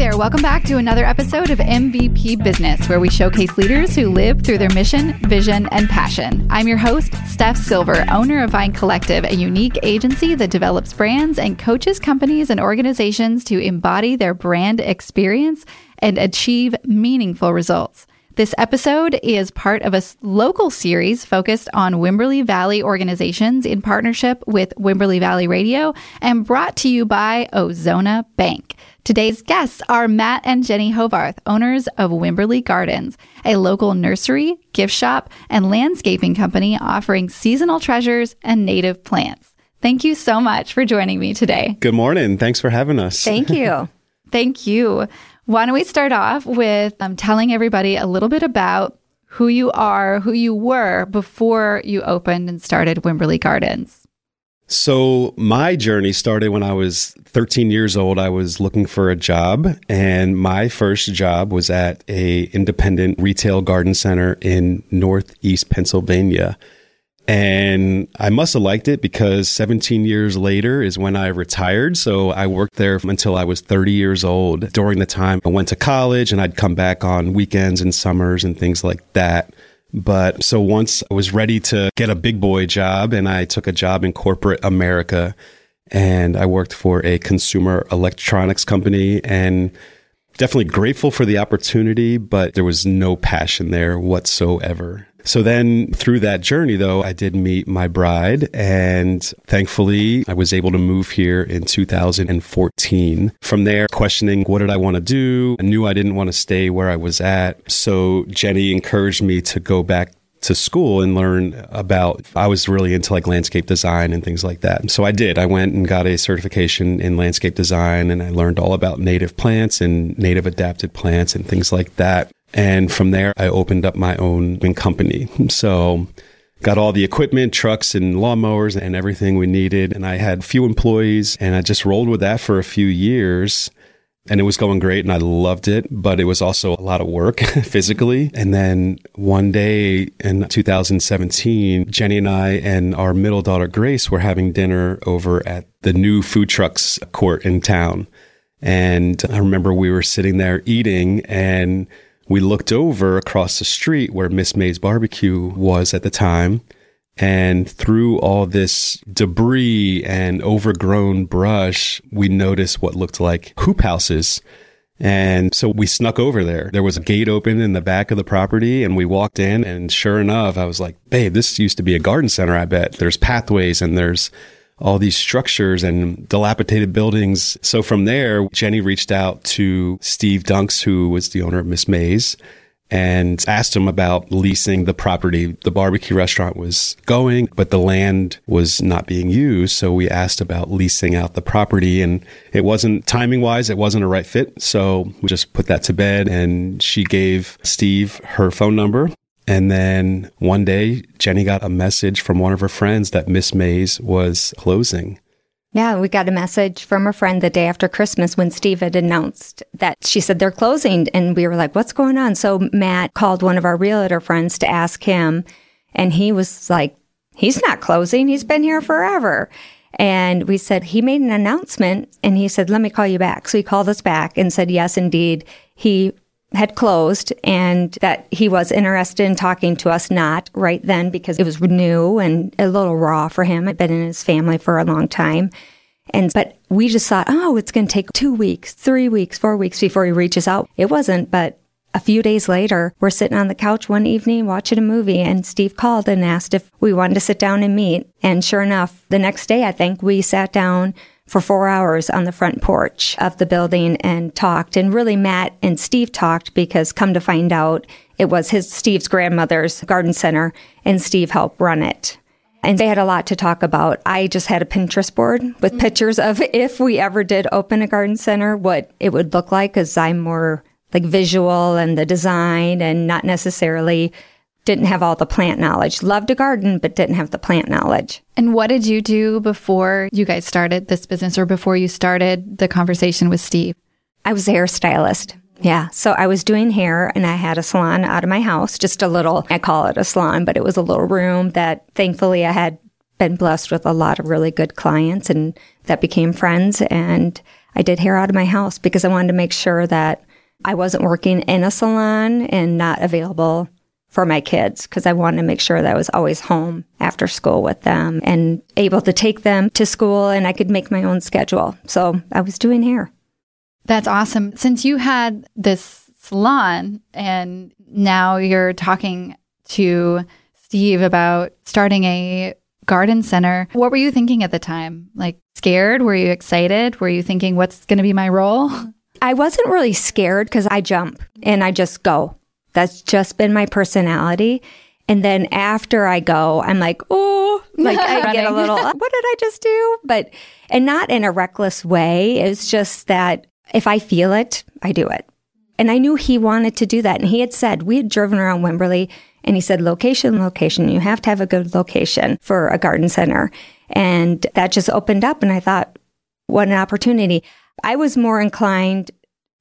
there, welcome back to another episode of MVP Business, where we showcase leaders who live through their mission, vision, and passion. I'm your host, Steph Silver, owner of Vine Collective, a unique agency that develops brands and coaches companies and organizations to embody their brand experience and achieve meaningful results. This episode is part of a local series focused on Wimberley Valley organizations in partnership with Wimberley Valley Radio and brought to you by Ozona Bank. Today's guests are Matt and Jenny Horvath, owners of Wimberley Gardens, a local nursery, gift shop, and landscaping company offering seasonal treasures and native plants. Thank you so much for joining me today. Good morning. Thanks for having us. Thank you. Thank you. Why don't we start off with um, telling everybody a little bit about who you are, who you were before you opened and started Wimberley Gardens? So, my journey started when I was 13 years old. I was looking for a job, and my first job was at a independent retail garden center in Northeast Pennsylvania. And I must have liked it because 17 years later is when I retired. So I worked there until I was 30 years old. During the time I went to college and I'd come back on weekends and summers and things like that. But so once I was ready to get a big boy job and I took a job in corporate America and I worked for a consumer electronics company and definitely grateful for the opportunity, but there was no passion there whatsoever. So then through that journey, though, I did meet my bride and thankfully I was able to move here in 2014. From there, questioning what did I want to do? I knew I didn't want to stay where I was at. So Jenny encouraged me to go back to school and learn about I was really into like landscape design and things like that. So I did. I went and got a certification in landscape design and I learned all about native plants and native adapted plants and things like that. And from there, I opened up my own company. So got all the equipment, trucks and lawnmowers and everything we needed. And I had a few employees and I just rolled with that for a few years. And it was going great and I loved it, but it was also a lot of work physically. And then one day in 2017, Jenny and I and our middle daughter Grace were having dinner over at the new food trucks court in town. And I remember we were sitting there eating and we looked over across the street where Miss May's barbecue was at the time. And through all this debris and overgrown brush, we noticed what looked like hoop houses. And so we snuck over there. There was a gate open in the back of the property and we walked in and sure enough, I was like, babe, this used to be a garden center. I bet there's pathways and there's all these structures and dilapidated buildings. So from there, Jenny reached out to Steve Dunks, who was the owner of Miss May's, and asked him about leasing the property. The barbecue restaurant was going, but the land was not being used. So we asked about leasing out the property and it wasn't timing wise, it wasn't a right fit. So we just put that to bed and she gave Steve her phone number and then one day, Jenny got a message from one of her friends that Miss May's was closing. Yeah, we got a message from a friend the day after Christmas when Steve had announced that she said they're closing. And we were like, what's going on? So Matt called one of our realtor friends to ask him. And he was like, he's not closing. He's been here forever. And we said, he made an announcement and he said, let me call you back. So he called us back and said, yes, indeed. He had closed and that he was interested in talking to us not right then because it was new and a little raw for him. I'd been in his family for a long time. And, but we just thought, oh, it's going to take two weeks, three weeks, four weeks before he reaches out. It wasn't, but a few days later, we're sitting on the couch one evening watching a movie and Steve called and asked if we wanted to sit down and meet. And sure enough, the next day, I think we sat down for four hours on the front porch of the building and talked. And really, Matt and Steve talked because come to find out, it was his Steve's grandmother's garden center, and Steve helped run it. And they had a lot to talk about. I just had a Pinterest board with mm-hmm. pictures of if we ever did open a garden center, what it would look like, because I'm more like visual and the design and not necessarily didn't have all the plant knowledge. Loved a garden, but didn't have the plant knowledge. And what did you do before you guys started this business or before you started the conversation with Steve? I was a hairstylist. Yeah. So I was doing hair and I had a salon out of my house, just a little, I call it a salon, but it was a little room that thankfully I had been blessed with a lot of really good clients and that became friends. And I did hair out of my house because I wanted to make sure that I wasn't working in a salon and not available for my kids because I wanted to make sure that I was always home after school with them and able to take them to school and I could make my own schedule. So I was doing hair. That's awesome. Since you had this salon and now you're talking to Steve about starting a garden center, what were you thinking at the time? Like scared? Were you excited? Were you thinking, what's going to be my role? I wasn't really scared because I jump and I just go. That's just been my personality. And then after I go, I'm like, oh, like I get a little, what did I just do? But, and not in a reckless way. It's just that if I feel it, I do it. And I knew he wanted to do that. And he had said, we had driven around Wimberley and he said, location, location. You have to have a good location for a garden center. And that just opened up. And I thought, what an opportunity. I was more inclined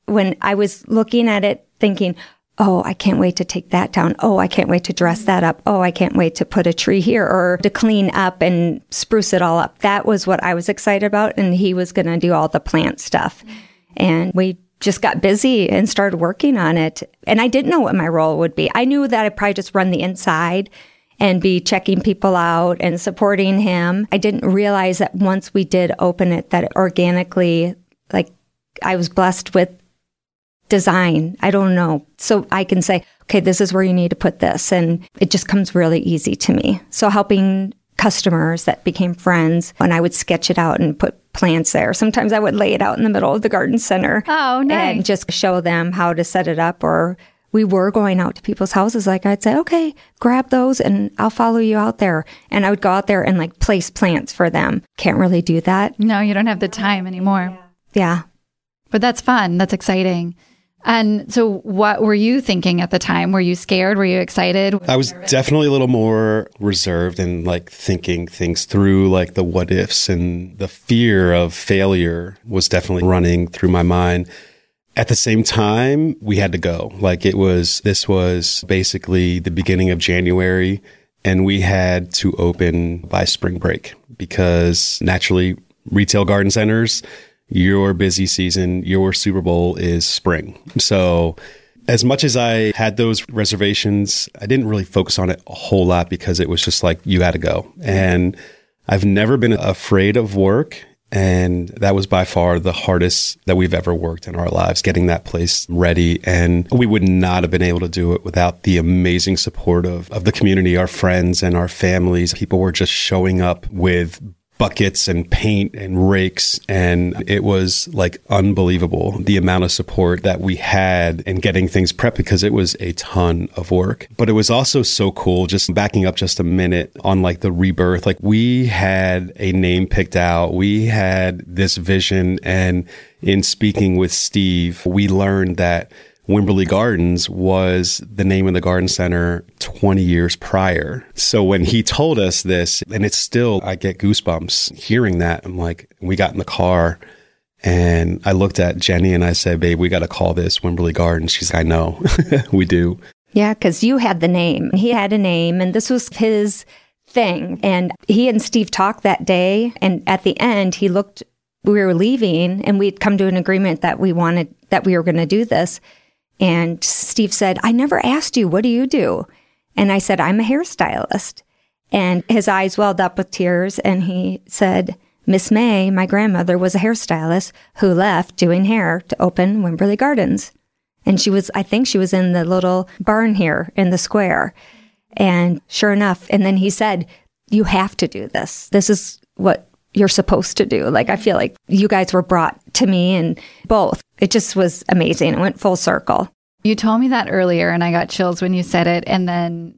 when I was looking at it thinking, Oh, I can't wait to take that down. Oh, I can't wait to dress that up. Oh, I can't wait to put a tree here or to clean up and spruce it all up. That was what I was excited about. And he was going to do all the plant stuff. And we just got busy and started working on it. And I didn't know what my role would be. I knew that I'd probably just run the inside and be checking people out and supporting him. I didn't realize that once we did open it, that it organically, like I was blessed with design. I don't know. So I can say, okay, this is where you need to put this. And it just comes really easy to me. So helping customers that became friends when I would sketch it out and put plants there. Sometimes I would lay it out in the middle of the garden center. Oh, nice. And just show them how to set it up or we were going out to people's houses. Like I'd say, okay, grab those and I'll follow you out there. And I would go out there and like place plants for them. Can't really do that. No, you don't have the time anymore. Yeah. But that's fun. That's exciting. And so, what were you thinking at the time? Were you scared? Were you excited? I was definitely a little more reserved and like thinking things through, like the what ifs and the fear of failure was definitely running through my mind. At the same time, we had to go. Like it was, this was basically the beginning of January and we had to open by spring break because naturally retail garden centers, your busy season, your Super Bowl is spring. So, as much as I had those reservations, I didn't really focus on it a whole lot because it was just like, you got to go. And I've never been afraid of work. And that was by far the hardest that we've ever worked in our lives, getting that place ready. And we would not have been able to do it without the amazing support of, of the community, our friends and our families. People were just showing up with buckets and paint and rakes. And it was like unbelievable the amount of support that we had in getting things prepped because it was a ton of work. But it was also so cool, just backing up just a minute on like the rebirth. Like we had a name picked out, we had this vision. And in speaking with Steve, we learned that Wimberley Gardens was the name of the garden center 20 years prior. So when he told us this, and it's still, I get goosebumps hearing that. I'm like, we got in the car and I looked at Jenny and I said, babe, we got to call this Wimberley Gardens. She's like, I know, we do. Yeah, because you had the name. He had a name, and this was his thing. And he and Steve talked that day. And at the end, he looked, we were leaving, and we'd come to an agreement that we wanted, that we were going to do this. And Steve said, I never asked you, what do you do? And I said, I'm a hairstylist. And his eyes welled up with tears and he said, Miss May, my grandmother, was a hairstylist who left doing hair to open Wimberley Gardens. And she was, I think she was in the little barn here in the square. And sure enough, and then he said, You have to do this. This is what you're supposed to do. Like, I feel like you guys were brought to me and both. It just was amazing. It went full circle. You told me that earlier and I got chills when you said it. And then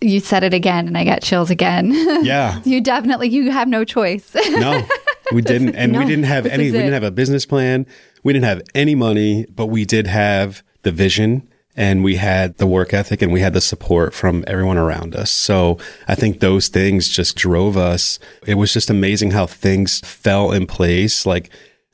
you said it again and I got chills again. Yeah. you definitely, you have no choice. no, we didn't. And No, we didn't have any, we didn't have a business plan. We didn't have any money, but we did have the vision and we had the work ethic and we had the support from everyone around us. So I think those things just drove us. It was just amazing how things fell in place. Like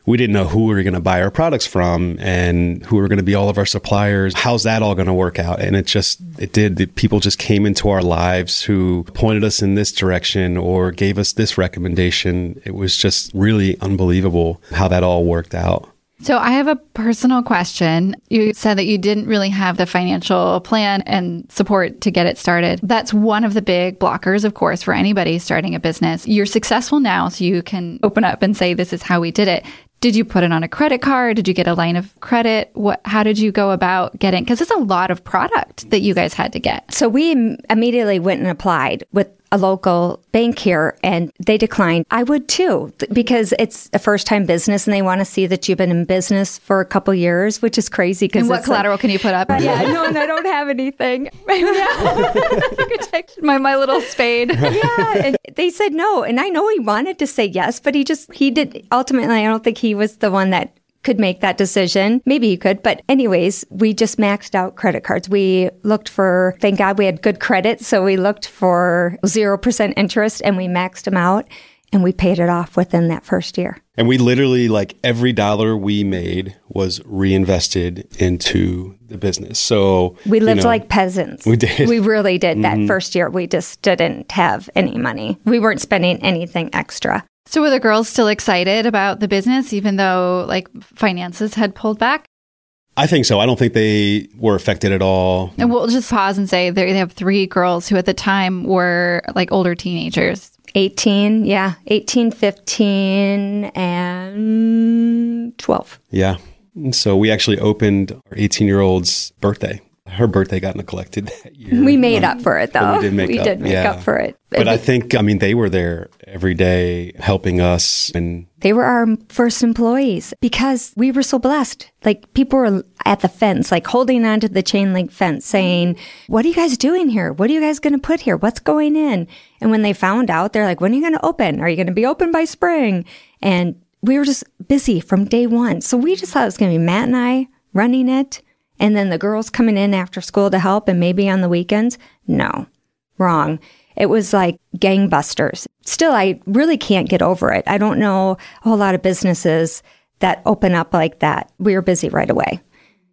we didn't know who we were going to buy our products from and who were going to be all of our suppliers. How's that all going to work out? And it just, it did. The people just came into our lives who pointed us in this direction or gave us this recommendation. It was just really unbelievable how that all worked out. So I have a personal question. You said that you didn't really have the financial plan and support to get it started. That's one of the big blockers, of course, for anybody starting a business. You're successful now, so you can open up and say, this is how we did it. Did you put it on a credit card? Did you get a line of credit? What, how did you go about getting, cause it's a lot of product that you guys had to get. So we immediately went and applied with a local bank here and they declined. I would too, because it's a first time business and they want to see that you've been in business for a couple years, which is crazy. Because what collateral like, can you put up? Yeah, no, and I don't have anything. my, my little spade. yeah. And they said no. And I know he wanted to say yes, but he just, he did, ultimately, I don't think he was the one that could make that decision. Maybe you could. But anyways, we just maxed out credit cards. We looked for, thank God we had good credit. So we looked for 0% interest and we maxed them out and we paid it off within that first year. And we literally, like every dollar we made was reinvested into the business. So we lived you know, like peasants. We did. We really did. Mm-hmm. That first year, we just didn't have any money. We weren't spending anything extra. So were the girls still excited about the business, even though like finances had pulled back? I think so. I don't think they were affected at all. And we'll just pause and say they have three girls who at the time were like older teenagers. 18, yeah. 18, 15, and 12. Yeah. So we actually opened our 18 year old's birthday her birthday got neglected that year. We made um, up for it though. We did make, we up. Did make yeah. up for it. But, but I think I mean they were there every day helping us and they were our first employees because we were so blessed. Like people were at the fence, like holding onto the chain link fence saying, What are you guys doing here? What are you guys gonna put here? What's going in? And when they found out, they're like, When are you gonna open? Are you gonna be open by spring? And we were just busy from day one. So we just thought it was gonna be Matt and I running it and then the girls coming in after school to help and maybe on the weekends. No, wrong. It was like gangbusters. Still, I really can't get over it. I don't know a whole lot of businesses that open up like that. We were busy right away.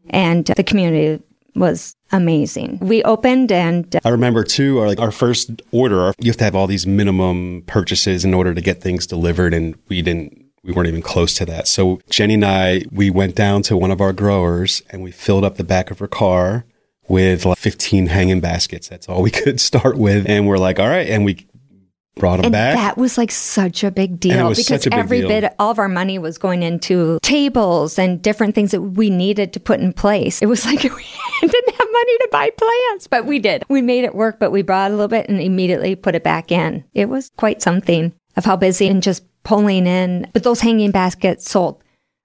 And the community was amazing. We opened and uh, I remember too, our like our first order, you have to have all these minimum purchases in order to get things delivered and we didn't we weren't even close to that. So Jenny and I, we went down to one of our growers and we filled up the back of her car with like 15 hanging baskets. That's all we could start with. And we're like, all right. And we brought them and back. That was like such a big deal because every deal. bit, all of our money was going into tables and different things that we needed to put in place. It was like we didn't have money to buy plants, but we did. We made it work, but we brought a little bit and immediately put it back in. It was quite something of how busy and just pulling in, but those hanging baskets sold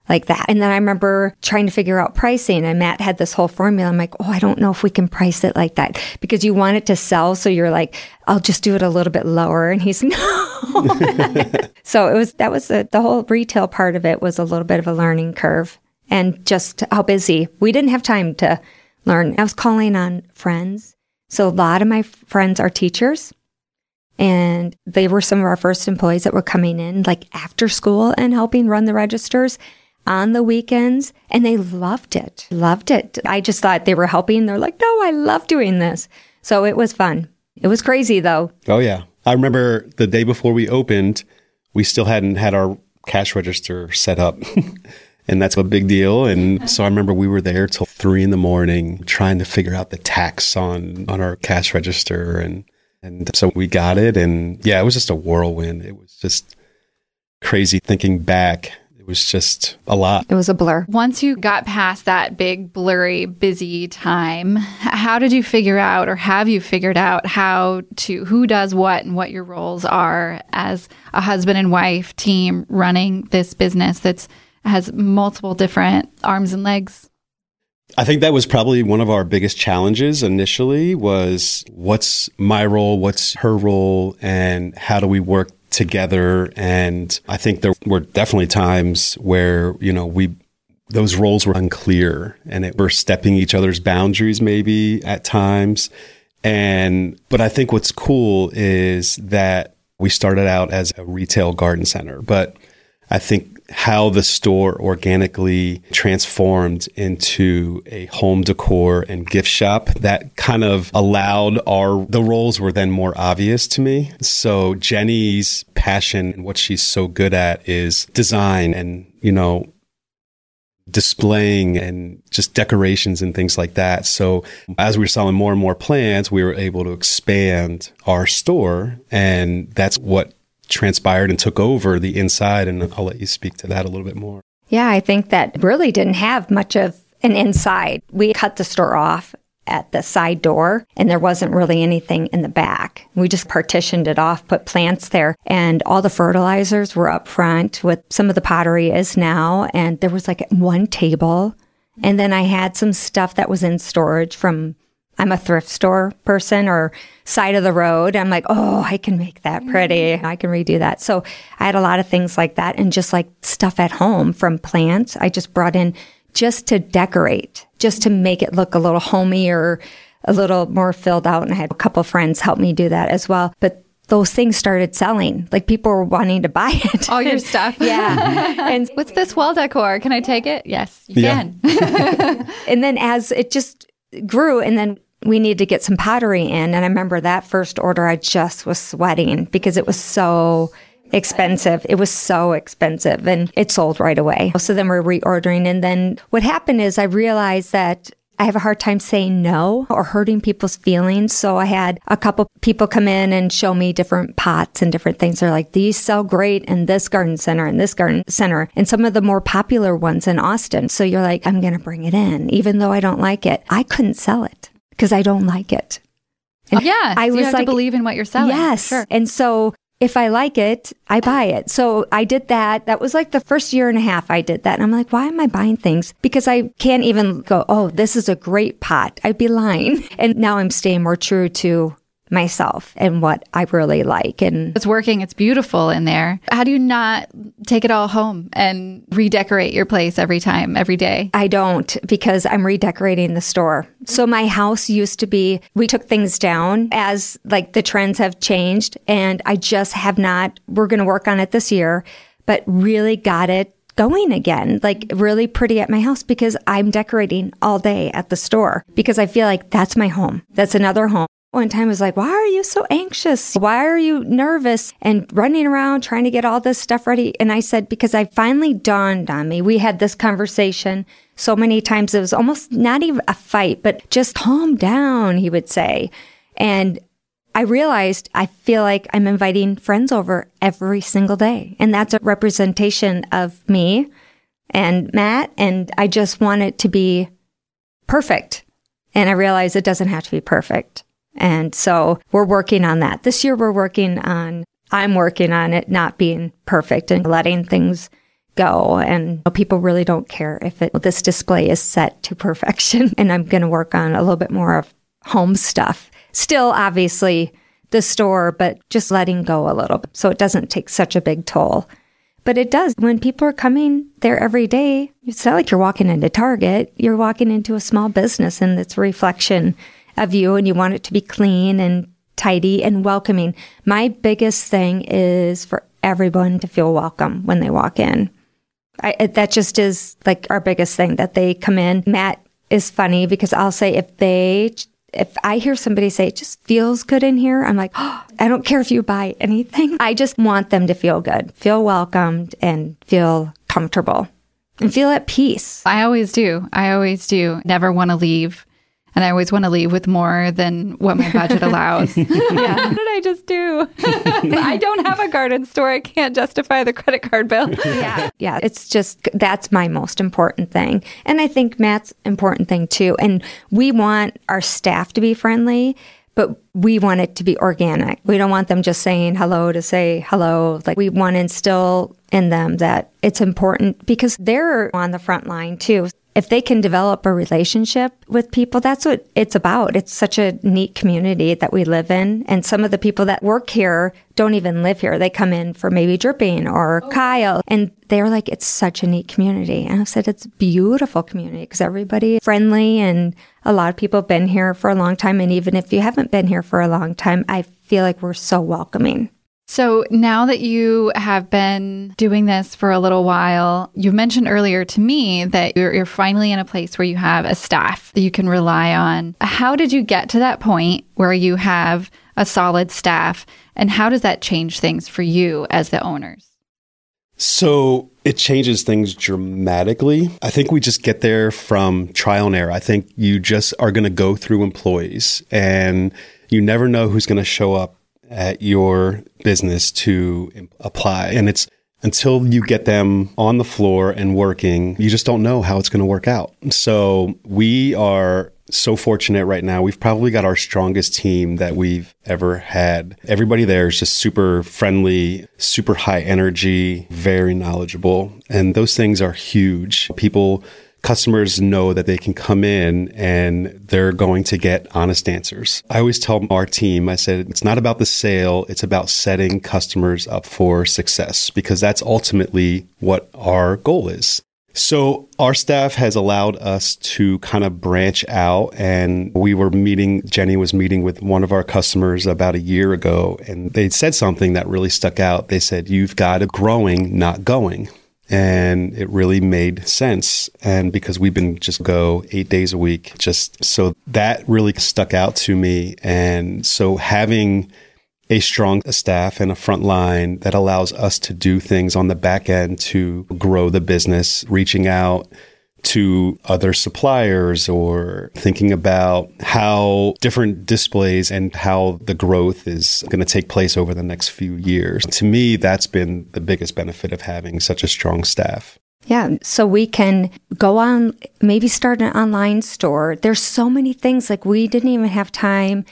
like that. And then I remember trying to figure out pricing and Matt had this whole formula. I'm like, oh, I don't know if we can price it like that because you want it to sell. So you're like, I'll just do it a little bit lower. And he's, no. so it was, that was a, the whole retail part of it was a little bit of a learning curve and just how busy we didn't have time to learn. I was calling on friends. So a lot of my friends are teachers. And they were some of our first employees that were coming in like after school and helping run the registers on the weekends. And they loved it, loved it. I just thought they were helping. They're like, no, I love doing this. So it was fun. It was crazy though. Oh, yeah. I remember the day before we opened, we still hadn't had our cash register set up. and that's a big deal. And so I remember we were there till three in the morning trying to figure out the tax on, on our cash register and and so we got it. And yeah, it was just a whirlwind. It was just crazy thinking back. It was just a lot. It was a blur. Once you got past that big, blurry, busy time, how did you figure out, or have you figured out how to, who does what and what your roles are as a husband and wife team running this business that's has multiple different arms and legs? I think that was probably one of our biggest challenges initially was what's my role, what's her role, and how do we work together? And I think there were definitely times where, you know, we, those roles were unclear and it, we're stepping each other's boundaries maybe at times. And, but I think what's cool is that we started out as a retail garden center, but I think how the store organically transformed into a home decor and gift shop that kind of allowed our the roles were then more obvious to me so jenny's passion and what she's so good at is design and you know displaying and just decorations and things like that. So as we were selling more and more plants, we were able to expand our store and that's what transpired and took over the inside. And I'll let you speak to that a little bit more. Yeah, I think that really didn't have much of an inside. We cut the store off at the side door and there wasn't really anything in the back. We just partitioned it off, put plants there and all the fertilizers were up front with some of the pottery is now. And there was like one table. And then I had some stuff that was in storage from I'm a thrift store person or side of the road. I'm like, oh, I can make that pretty. Mm-hmm. I can redo that. So I had a lot of things like that and just like stuff at home from plants. I just brought in just to decorate, just to make it look a little homey or a little more filled out. And I had a couple friends help me do that as well. But those things started selling. Like people were wanting to buy it. All your stuff. yeah. And what's this wall decor? Can I take it? Yes, you Yeah. can. and then as it just grew and then we needed to get some pottery in and i remember that first order i just was sweating because it was so expensive it was so expensive and it sold right away so then we're reordering and then what happened is i realized that I have a hard time saying no or hurting people's feelings. So I had a couple people come in and show me different pots and different things. They're like, these sell great in this garden center and this garden center and some of the more popular ones in Austin. So you're like, I'm going to bring it in, even though I don't like it. I couldn't sell it because I don't like it. And oh, yeah, I so you was have like, to believe in what you're selling. Yes. Sure. And so if I like it, I buy it. So I did that. That was like the first year and a half I did that. And I'm like, why am I buying things? Because I can't even go, oh, this is a great pot. I'd be lying. And now I'm staying more true to myself and what I really like. And It's working. It's beautiful in there. How do you not take it all home and redecorate your place every time, every day? I don't because I'm redecorating the store. So my house used to be, we took things down as like the trends have changed and I just have not, we're going to work on it this year, but really got it going again, like really pretty at my house because I'm decorating all day at the store because I feel like that's my home. That's another home. One time was like, why are you so anxious? Why are you nervous and running around trying to get all this stuff ready? And I said, because I finally dawned on me. We had this conversation so many times. It was almost not even a fight, but just calm down, he would say. And I realized I feel like I'm inviting friends over every single day. And that's a representation of me and Matt. And I just want it to be perfect. And I realize it doesn't have to be perfect. And so we're working on that. This year we're working on, I'm working on it not being perfect and letting things go. And people really don't care if it, this display is set to perfection. And I'm going to work on a little bit more of home stuff. Still, obviously, the store, but just letting go a little bit so it doesn't take such a big toll. But it does. When people are coming there every day, it's not like you're walking into Target. You're walking into a small business and it's reflection of you and you want it to be clean and tidy and welcoming. My biggest thing is for everyone to feel welcome when they walk in. I, it- that just is like our biggest thing that they come in. Matt is funny because I'll say if they, if I hear somebody say it just feels good in here, I'm like, oh, I don't care if you buy anything. I just want them to feel good, feel welcomed and feel comfortable and feel at peace. I always do. I always do. Never want to leave. And I always want to leave with more than what my budget allows. yeah. What did I just do? I don't have a garden store. I can't justify the credit card bill. yeah. Yeah. It's just, that's my most important thing. And I think Matt's important thing too. And we want our staff to be friendly, but we want it to be organic. We don't want them just saying hello to say hello. Like we want to instill in them that it's important because they're on the front line too. If they can develop a relationship with people, that's what it's about. It's such a neat community that we live in. And some of the people that work here don't even live here. They come in for maybe dripping or oh. Kyle and they're like, it's such a neat community. And I said, it's beautiful community because everybody is friendly and a lot of people have been here for a long time. And even if you haven't been here for a long time, I feel like we're so welcoming. So now that you have been doing this for a little while, you mentioned earlier to me that you're, you're, finally in a place where you have a staff that you can rely on. How did you get to that point where you have a solid staff? And how does that change things for you as the owners? So it changes things dramatically. I think we just get there from trial and error. I think you just are going to go through employees and you never know who's going to show up at your business to apply. And it's until you get them on the floor and working, you just don't know how it's going to work out. So we are so fortunate right now. We've probably got our strongest team that we've ever had. Everybody there is just super friendly, super high energy, very knowledgeable. And those things are huge. People customers know that they can come in and they're going to get honest answers. I always tell our team, I said, it's not about the sale, it's about setting customers up for success because that's ultimately what our goal is. So our staff has allowed us to kind of branch out and we were meeting, Jenny was meeting with one of our customers about a year ago and they said something that really stuck out. They said, you've got a growing, not going and it really made sense. And because we've been just go eight days a week, just so that really stuck out to me. And so having a strong staff and a front line that allows us to do things on the back end to grow the business, reaching out, to other suppliers or thinking about how different displays and how the growth is going to take place over the next few years. To me, that's been the biggest benefit of having such a strong staff. Yeah, so we can go on, maybe start an online store. There's so many things like we didn't even have time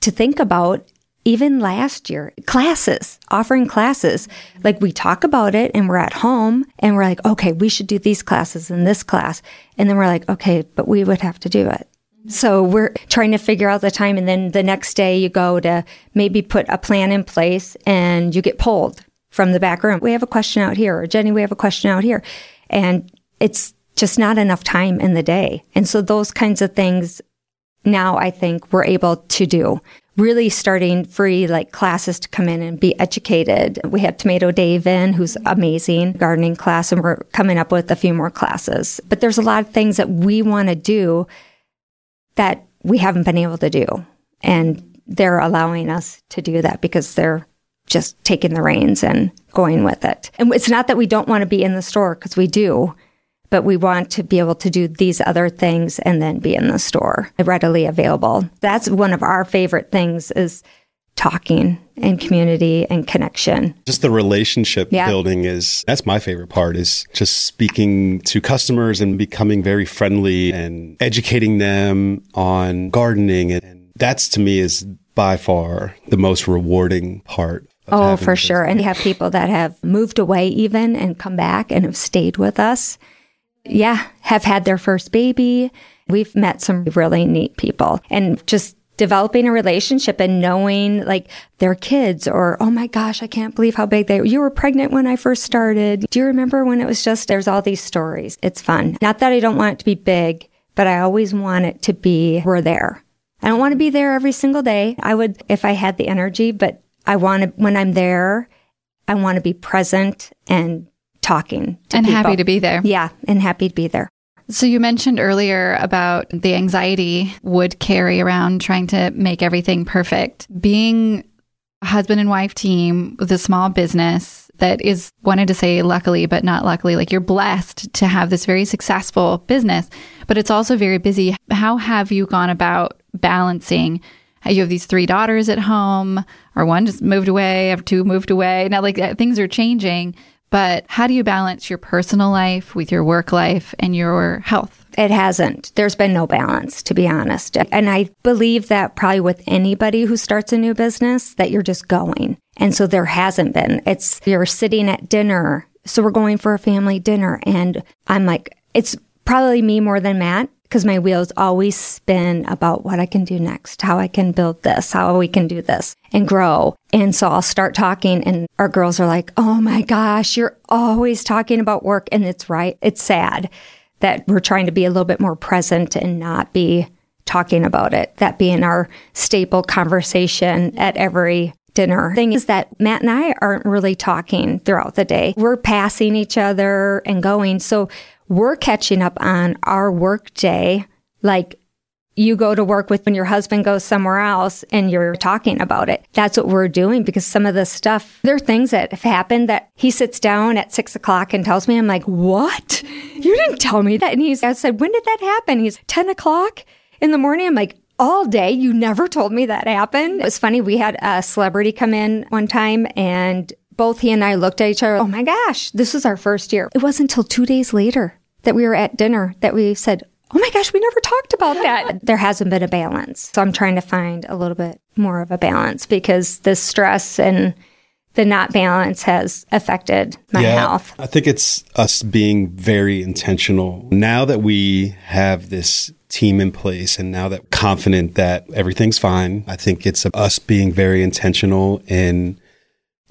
to think about even last year, classes, offering classes. Like we talk about it and we're at home and we're like, okay, we should do these classes and this class. And then we're like, okay, but we would have to do it. So we're trying to figure out the time. And then the next day you go to maybe put a plan in place and you get pulled from the back room. We have a question out here or Jenny, we have a question out here. And it's just not enough time in the day. And so those kinds of things now I think we're able to do really starting free like classes to come in and be educated. We have Tomato Dave in, who's amazing gardening class, and we're coming up with a few more classes. But there's a lot of things that we want to do that we haven't been able to do. And they're allowing us to do that because they're just taking the reins and going with it. And it's not that we don't want to be in the store because we do but we want to be able to do these other things and then be in the store readily available. That's one of our favorite things is talking and community and connection. Just the relationship yeah. building is that's my favorite part is just speaking to customers and becoming very friendly and educating them on gardening and that's to me is by far the most rewarding part. Oh, for sure. And you have people that have moved away even and come back and have stayed with us yeah, have had their first baby. We've met some really neat people and just developing a relationship and knowing like their kids or, oh my gosh, I can't believe how big they were. You were pregnant when I first started. Do you remember when it was just, there's all these stories. It's fun. Not that I don't want it to be big, but I always want it to be, we're there. I don't want to be there every single day. I would if I had the energy, but I want to, when I'm there, I want to be present and talking and people. happy to be there. Yeah, and happy to be there. So you mentioned earlier about the anxiety would carry around trying to make everything perfect. Being a husband and wife team with a small business that is wanted to say luckily but not luckily like you're blessed to have this very successful business, but it's also very busy. How have you gone about balancing you have these three daughters at home, or one just moved away, have two moved away. Now, like uh, things are changing, but how do you balance your personal life with your work life and your health? It hasn't. There's been no balance, to be honest. And I believe that probably with anybody who starts a new business, that you're just going. And so there hasn't been. It's you're sitting at dinner. So we're going for a family dinner. And I'm like, it's probably me more than Matt because my wheels always spin about what I can do next, how I can build this, how we can do this and grow. And so I'll start talking and our girls are like, Oh my gosh, you're always talking about work. And it's right. It's sad that we're trying to be a little bit more present and not be talking about it. That being our staple conversation at every dinner thing is that Matt and I aren't really talking throughout the day. We're passing each other and going. So we're catching up on our work day. Like you go to work with when your husband goes somewhere else and you're talking about it. That's what we're doing because some of the stuff, there are things that have happened that he sits down at six o'clock and tells me, I'm like, what? You didn't tell me that. And he's, I said, when did that happen? He's 10 o'clock in the morning. I'm like, all day. You never told me that happened. It was funny. We had a celebrity come in one time and both he and I looked at each other. Oh my gosh, this is our first year. It wasn't until two days later that we were at dinner that we said, Oh my gosh, we never talked about that. there hasn't been a balance. So I'm trying to find a little bit more of a balance because the stress and the not balance has affected my yeah, health. I think it's us being very intentional. Now that we have this team in place and now that confident that everything's fine, I think it's us being very intentional in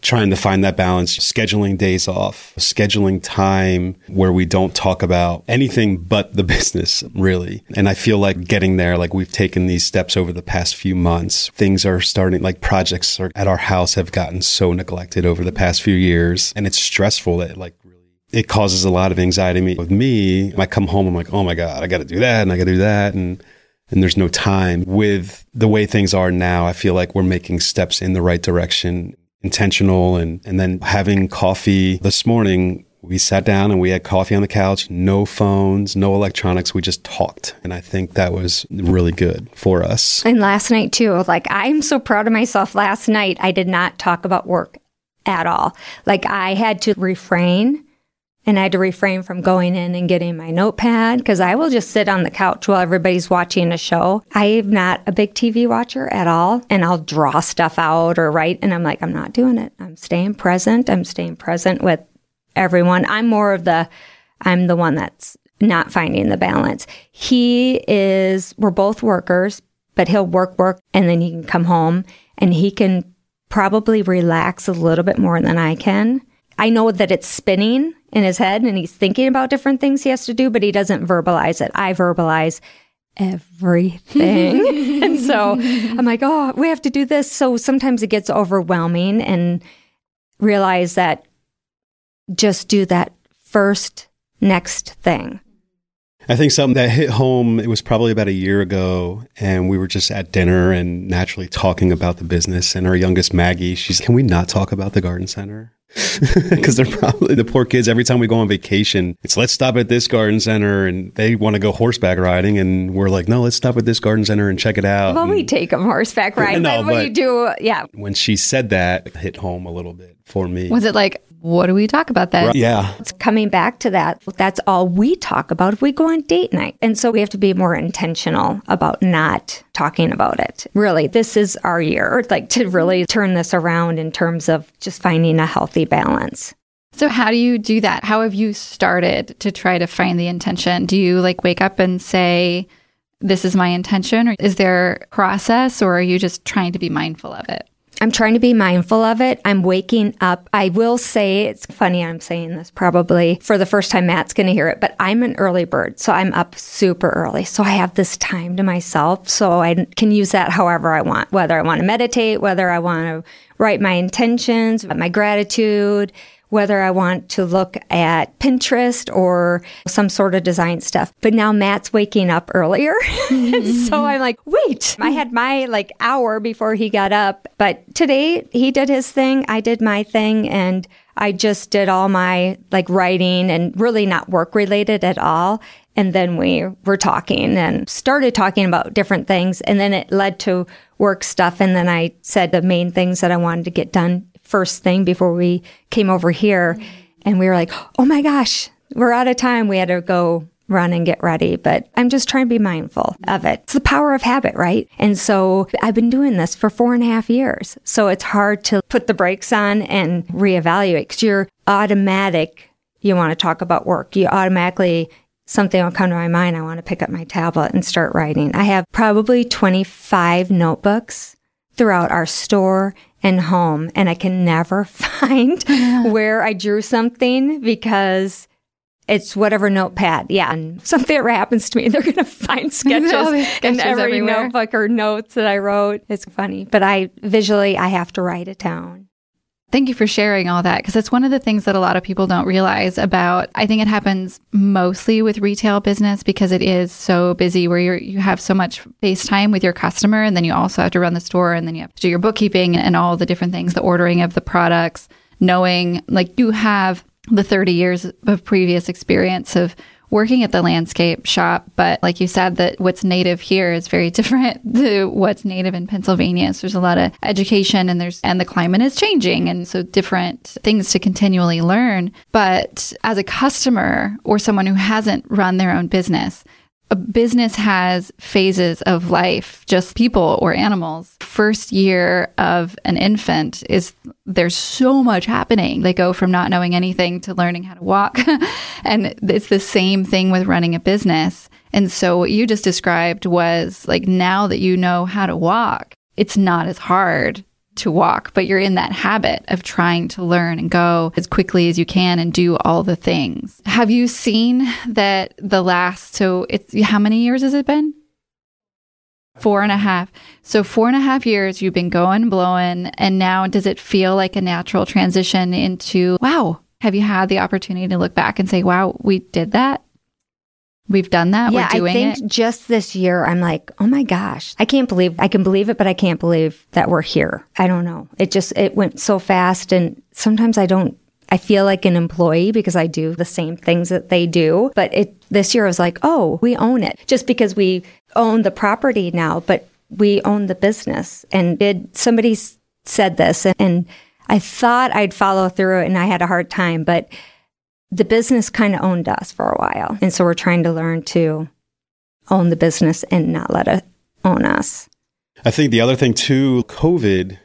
trying to find that balance, scheduling days off, scheduling time where we don't talk about anything but the business, really. And I feel like getting there, like we've taken these steps over the past few months. Things are starting, like projects are, at our house have gotten so neglected over the past few years. And it's stressful that like really it causes a lot of anxiety with me. I come home, I'm like, oh my God, I got to do that and I got to do that. And and there's no time. With the way things are now, I feel like we're making steps in the right direction intentional. And and then having coffee this morning we sat down and we had coffee on the couch no phones no electronics. We just talked. And i think that was really good for us. And last night too like i'm so proud of myself. Last night i did not talk about work at all. Like i had to refrain and I had to refrain from going in and getting my notepad because I will just sit on the couch while everybody's watching a show. I'm not a big TV watcher at all, and I'll draw stuff out or write, and I'm like, I'm not doing it. I'm staying present. I'm staying present with everyone. I'm more of the, I'm the one that's not finding the balance. He is, we're both workers, but he'll work, work, and then he can come home and he can probably relax a little bit more than I can. I know that it's spinning in his head and he's thinking about different things he has to do, but he doesn't verbalize it. I verbalize everything. and so I'm like, oh, we have to do this. So sometimes it gets overwhelming and realize that just do that first next thing. I think something that hit home, it was probably about a year ago, and we were just at dinner and naturally talking about the business. And our youngest Maggie, she's, can we not talk about the garden center? because they're probably the poor kids. Every time we go on vacation, it's let's stop at this garden center, and they want to go horseback riding, and we're like, no, let's stop at this garden center and check it out. Well, and, we take them horseback riding. No, but when you do, yeah. When she said that, it hit home a little bit for me. Was it like, what do we talk about then? Right. Yeah. It's coming back to that. That's all we talk about if we go on date night. And so we have to be more intentional about not talking about it. Really, this is our year, like to really turn this around in terms of just finding a healthy balance. So, how do you do that? How have you started to try to find the intention? Do you like wake up and say, this is my intention? Or is there process, or are you just trying to be mindful of it? I'm trying to be mindful of it. I'm waking up. I will say it's funny I'm saying this probably for the first time Matt's going to hear it, but I'm an early bird. So I'm up super early. So I have this time to myself. So I can use that however I want, whether I want to meditate, whether I want to write my intentions, my gratitude, whether I want to look at Pinterest or some sort of design stuff. But now Matt's waking up earlier. so I'm like, wait, I had my like hour before he got up. But today he did his thing. I did my thing and I just did all my like writing and really not work related at all. And then we were talking and started talking about different things. And then it led to work stuff. And then I said the main things that I wanted to get done first thing before we came over here. And we were like, oh my gosh, we're out of time. We had to go run and get ready, but I'm just trying to be mindful of it. It's the power of habit, right? And so I've been doing this for four and a half years. So it's hard to put the brakes on and reevaluate because you're automatic. You want to talk about work. You automatically, something will come to my mind. I want to pick up my tablet and start writing. I have probably 25 notebooks throughout our store and home and I can never find where I drew something because It's whatever notepad. Yeah. And something ever happens to me, they're going to find sketches, sketches in every everywhere. notebook or notes that I wrote. It's funny, but I visually, I have to write it down. Thank you for sharing all that because it's one of the things that a lot of people don't realize about. I think it happens mostly with retail business because it is so busy where you're, you have so much face time with your customer and then you also have to run the store and then you have to do your bookkeeping and all the different things, the ordering of the products, knowing like you have the 30 years of previous experience of working at the landscape shop but like you said that what's native here is very different to what's native in Pennsylvania. So there's a lot of education and there's and the climate is changing and so different things to continually learn. But as a customer or someone who hasn't run their own business a business has phases of life, just people or animals. First year of an infant is there's so much happening. They go from not knowing anything to learning how to walk. and it's the same thing with running a business. And so what you just described was like now that you know how to walk, it's not as hard to walk, but you're in that habit of trying to learn and go as quickly as you can and do all the things. Have you seen that the last, so it's how many years has it been? Four and a half. So, four and a half years you've been going, blowing, and now does it feel like a natural transition into, wow, have you had the opportunity to look back and say, wow, we did that? We've done that. Yeah, We're doing I think it. just this year, I'm like, oh my gosh, I can't believe I can believe it, but I can't believe that we're here. I don't know. It just it went so fast, and sometimes I don't. I feel like an employee because I do the same things that they do. But it this year I was like, oh, we own it just because we own the property now, but we own the business. And did somebody said this, and, and I thought I'd follow through, and I had a hard time, but the business kind of owned us for a while. And so we're trying to learn to own the business and not let it own us. I think the other thing too, COVID,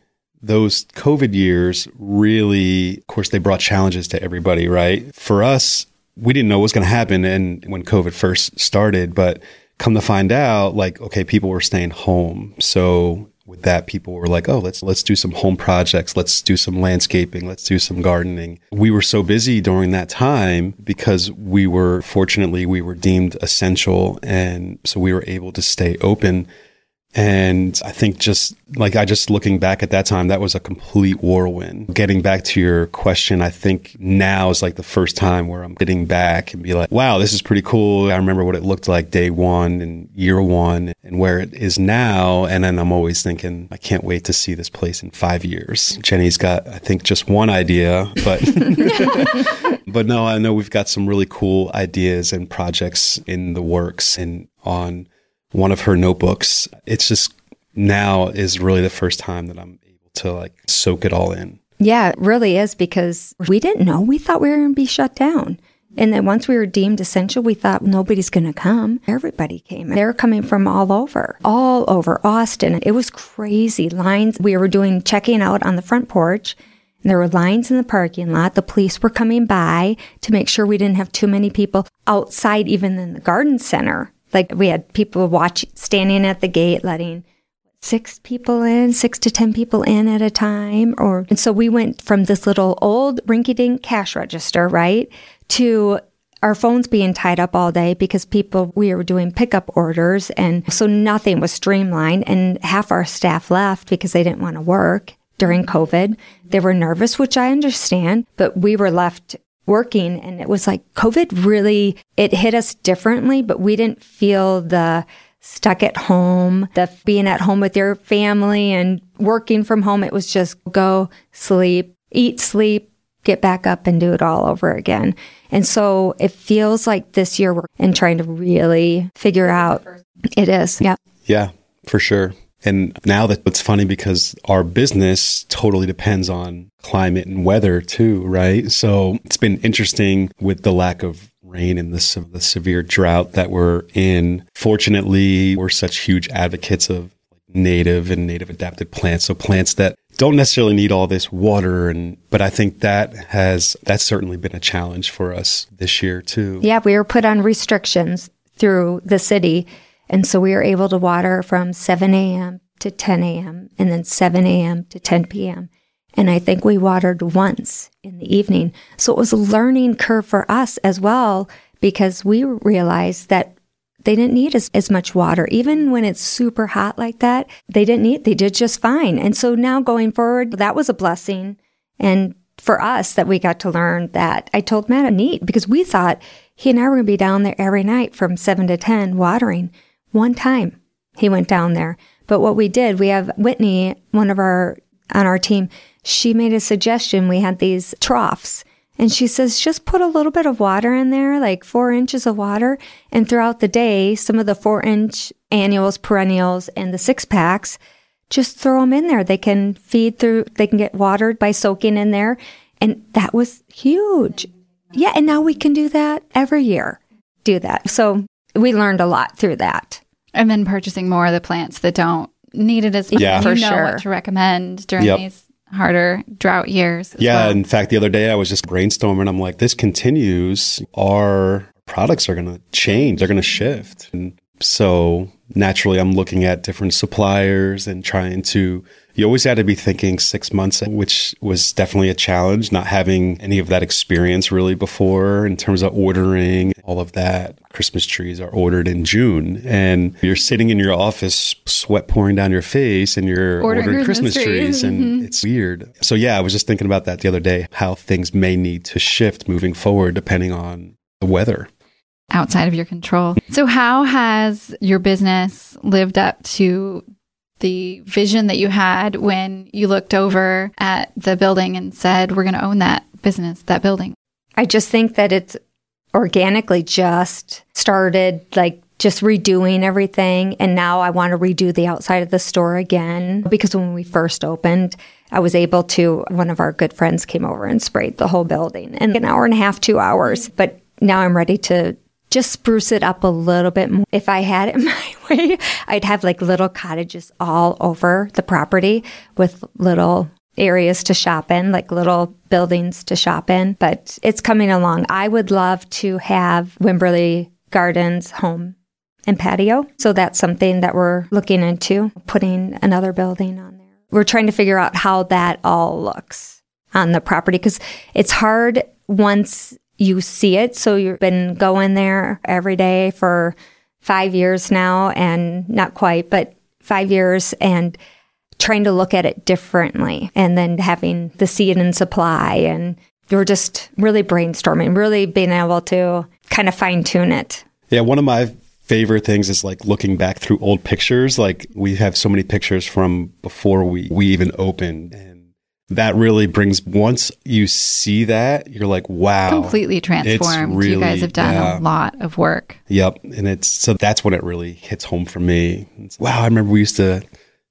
those COVID years really, of course, they brought challenges to everybody, right? For us, we didn't know what was going to happen and when COVID first started, but come to find out, like, okay, people were staying home. So with that, people were like, oh, let's let's do some home projects, let's do some landscaping, let's do some gardening. We were so busy during that time because we were fortunately we were deemed essential and so we were able to stay open. And I think just like I just looking back at that time, that was a complete whirlwind. Getting back to your question, I think now is like the first time where I'm getting back and be like, wow, this is pretty cool. I remember what it looked like day one and year one and where it is now. And then I'm always thinking, I can't wait to see this place in five years. Jenny's got, I think, just one idea, but but no, I know we've got some really cool ideas and projects in the works and on one of her notebooks. It's just now is really the first time that I'm able to like soak it all in. Yeah, it really is because we didn't know. We thought we were going to be shut down. And then once we were deemed essential, we thought nobody's going to come. Everybody came. They were coming from all over, all over Austin. It was crazy lines. We were doing checking out on the front porch. And there were lines in the parking lot. The police were coming by to make sure we didn't have too many people outside, even in the garden center. Like we had people watch standing at the gate, letting six people in, six to 10 people in at a time. Or, and so we went from this little old rinky dink cash register, right? To our phones being tied up all day because people, we were doing pickup orders. And so nothing was streamlined. And half our staff left because they didn't want to work during COVID. They were nervous, which I understand, but we were left working and it was like COVID really, it hit us differently, but we didn't feel the stuck at home, the being at home with your family and working from home. It was just go sleep, eat, sleep, get back up and do it all over again. And so it feels like this year we're in trying to really figure out it is. Yeah. Yeah, for sure. And now that it's funny because our business totally depends on climate and weather too, right? So it's been interesting with the lack of rain and the, the severe drought that we're in. Fortunately, we're such huge advocates of native and native adapted plants. So plants that don't necessarily need all this water and but I think that has that's certainly been a challenge for us this year too. Yeah. We were put on restrictions through the city. And so we were able to water from 7 a.m. to 10 a.m. and then 7 a.m. to 10 p.m. And I think we watered once in the evening. So it was a learning curve for us as well, because we realized that they didn't need as, as much water. Even when it's super hot like that, they didn't need, they did just fine. And so now going forward, that was a blessing. And for us that we got to learn that I told Matt a neat because we thought he and I were going to be down there every night from seven to 10 watering. One time he went down there. But what we did, we have Whitney, one of our, on our team, she made a suggestion. We had these troughs and she says, just put a little bit of water in there, like four inches of water. And throughout the day, some of the four inch annuals, perennials, and the six packs, just throw them in there. They can feed through, they can get watered by soaking in there. And that was huge. Yeah. And now we can do that every year, do that. So we learned a lot through that. And then purchasing more of the plants that don't need it as much. Yeah. you For know sure. what to recommend during Yep. these harder drought years. as Yeah. well. In fact, the other day I was just brainstorming. I'm like, this continues. Our products are going to change. They're going to shift. And so naturally, I'm looking at different suppliers and trying to. You always had to be thinking six months, which was definitely a challenge, not having any of that experience really before in terms of ordering all of that. Christmas trees are ordered in June and you're sitting in your office, sweat pouring down your face, and you're Ordering ordering, Christmas trees. trees. And mm-hmm. it's weird. So, yeah, I was just thinking about that the other day, how things may need to shift moving forward depending on the weather. outside of your control. So, how has your business lived up to the vision that you had when you looked over at the building and said, We're going to own that business, that building? I just think that it's organically just started like just redoing everything. And now I want to redo the outside of the store again because when we first opened, I was able to, one of our good friends came over and sprayed the whole building in an hour and a half, two hours. But now I'm ready to just spruce it up a little bit more. If I had it in my way, I'd have like little cottages all over the property with little areas to shop in, like little buildings to shop in, but it's coming along. I would love to have Wimberley Gardens home and patio. So that's something that we're looking into, putting another building on there. We're trying to figure out how that all looks on the property because it's hard once you see it. So you've been going there every day for five years now and not quite, but five years and trying to look at it differently and then having the seed and supply and we're just really brainstorming, really being able to kind of fine tune it. Yeah, one of my favorite things is like looking back through old pictures. Like we have so many pictures from before we, we even opened. And that really brings, once you see that, you're like, wow. Completely transformed. you guys have done yeah. a lot of work. Yep. And it's, so that's when it really hits home for me. It's, wow, I remember we used to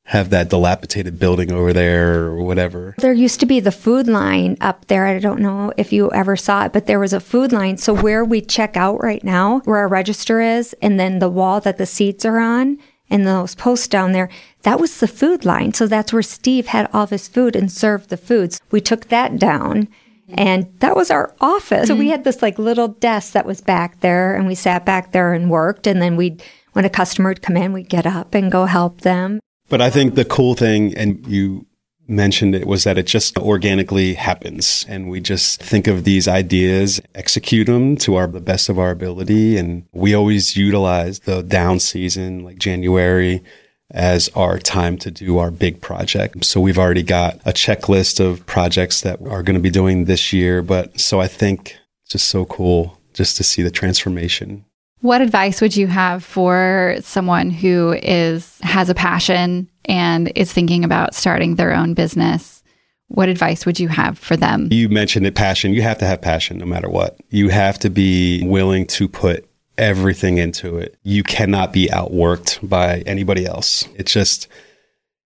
have that dilapidated building over there or whatever. There used to be the food line up there. I don't know if you ever saw it, but there was a food line. So where we check out right now, where our register is, and then the wall that the seats are on, and those posts down there, that was the food line. So that's where Steve had all of his food and served the foods. We took that down. And that was our office. So we mm-hmm. had this like little desk that was back there and we sat back there and worked. And then we'd, when a customer would come in, we'd get up and go help them. But I think the cool thing, and you mentioned it, was that it just organically happens. And we just think of these ideas, execute them to our, the best of our ability. And we always utilize the down season, like January, as our time to do our big project. So we've already got a checklist of projects that are going to be doing this year. But so I think it's just so cool just to see the transformation. What advice would you have for someone who is has a passion and is thinking about starting their own business? What advice would you have for them? You mentioned it passion. You have to have passion no matter what. You have to be willing to put everything into it. You cannot be outworked by anybody else. It's just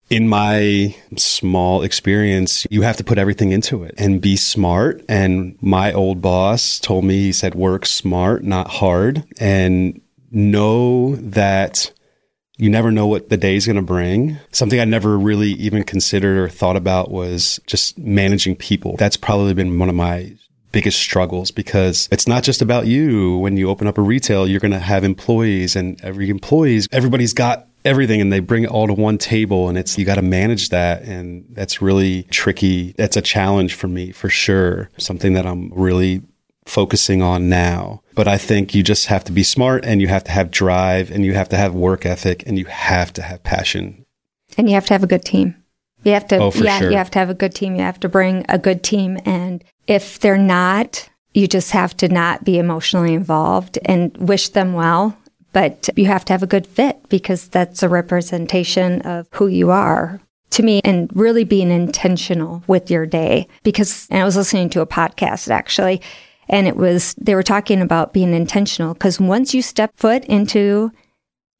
in my small experience, you have to put everything into it and be smart. And my old boss told me, he said, work smart, not hard, and know that you never know what the day is going to bring. Something I never really even considered or thought about was just managing people. That's probably been one of my biggest struggles because it's not just about you. When you open up a retail, you're going to have employees and every employees, everybody's got everything and they bring it all to one table and it's you got to manage that and that's really tricky that's a challenge for me for sure something that i'm really focusing on now. But i think you just have to be smart and you have to have drive and you have to have work ethic and you have to have passion. And you have to have a good team. You have to Oh, yeah sure. you have to have a good team. You have to bring a good team. And if they're not you just have to not be emotionally involved and wish them well. But you have to have a good fit because that's a representation of who you are. To me and really being intentional with your day. Because and I was listening to a podcast actually and it was they were talking about being intentional because once you step foot into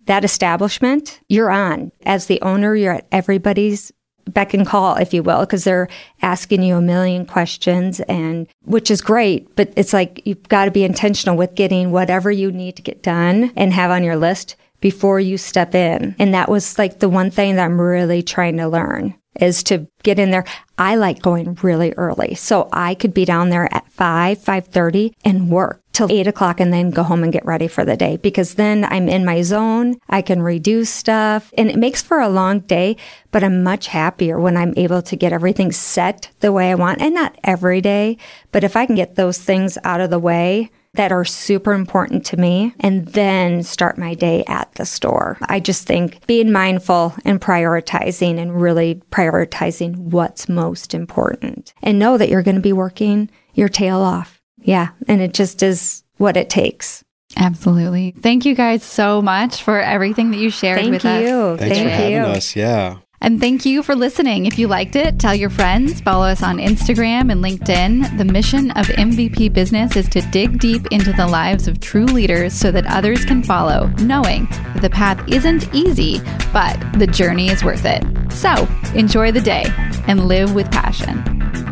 that establishment you're on. As the owner you're at everybody's beck and call if you will because they're asking you a million questions and which is great but it's like you've got to be intentional with getting whatever you need to get done and have on your list before you step in. And that was like the one thing that i'm really trying to learn is to get in there. I like going really early. So i could be down there at 5 5.30 and work till 8 o'clock and then go home and get ready for the day because then i'm in my zone. I can redo stuff and it makes for a long day but i'm much happier when i'm able to get everything set the way i want and not every day but if i can get those things out of the way that are super important to me and then start my day at the store. I just think being mindful and prioritizing and really prioritizing what's most important and know that you're going to be working your tail off. Yeah. And it just is what it takes. Absolutely. Thank you guys so much for everything that you shared Thank with us. you. thanks Thank for having you. us yeah And thank you for listening. If you liked it, tell your friends, follow us on Instagram and LinkedIn. The mission of MVP Business is to dig deep into the lives of true leaders so that others can follow, knowing that the path isn't easy, but the journey is worth it. So enjoy the day and live with passion.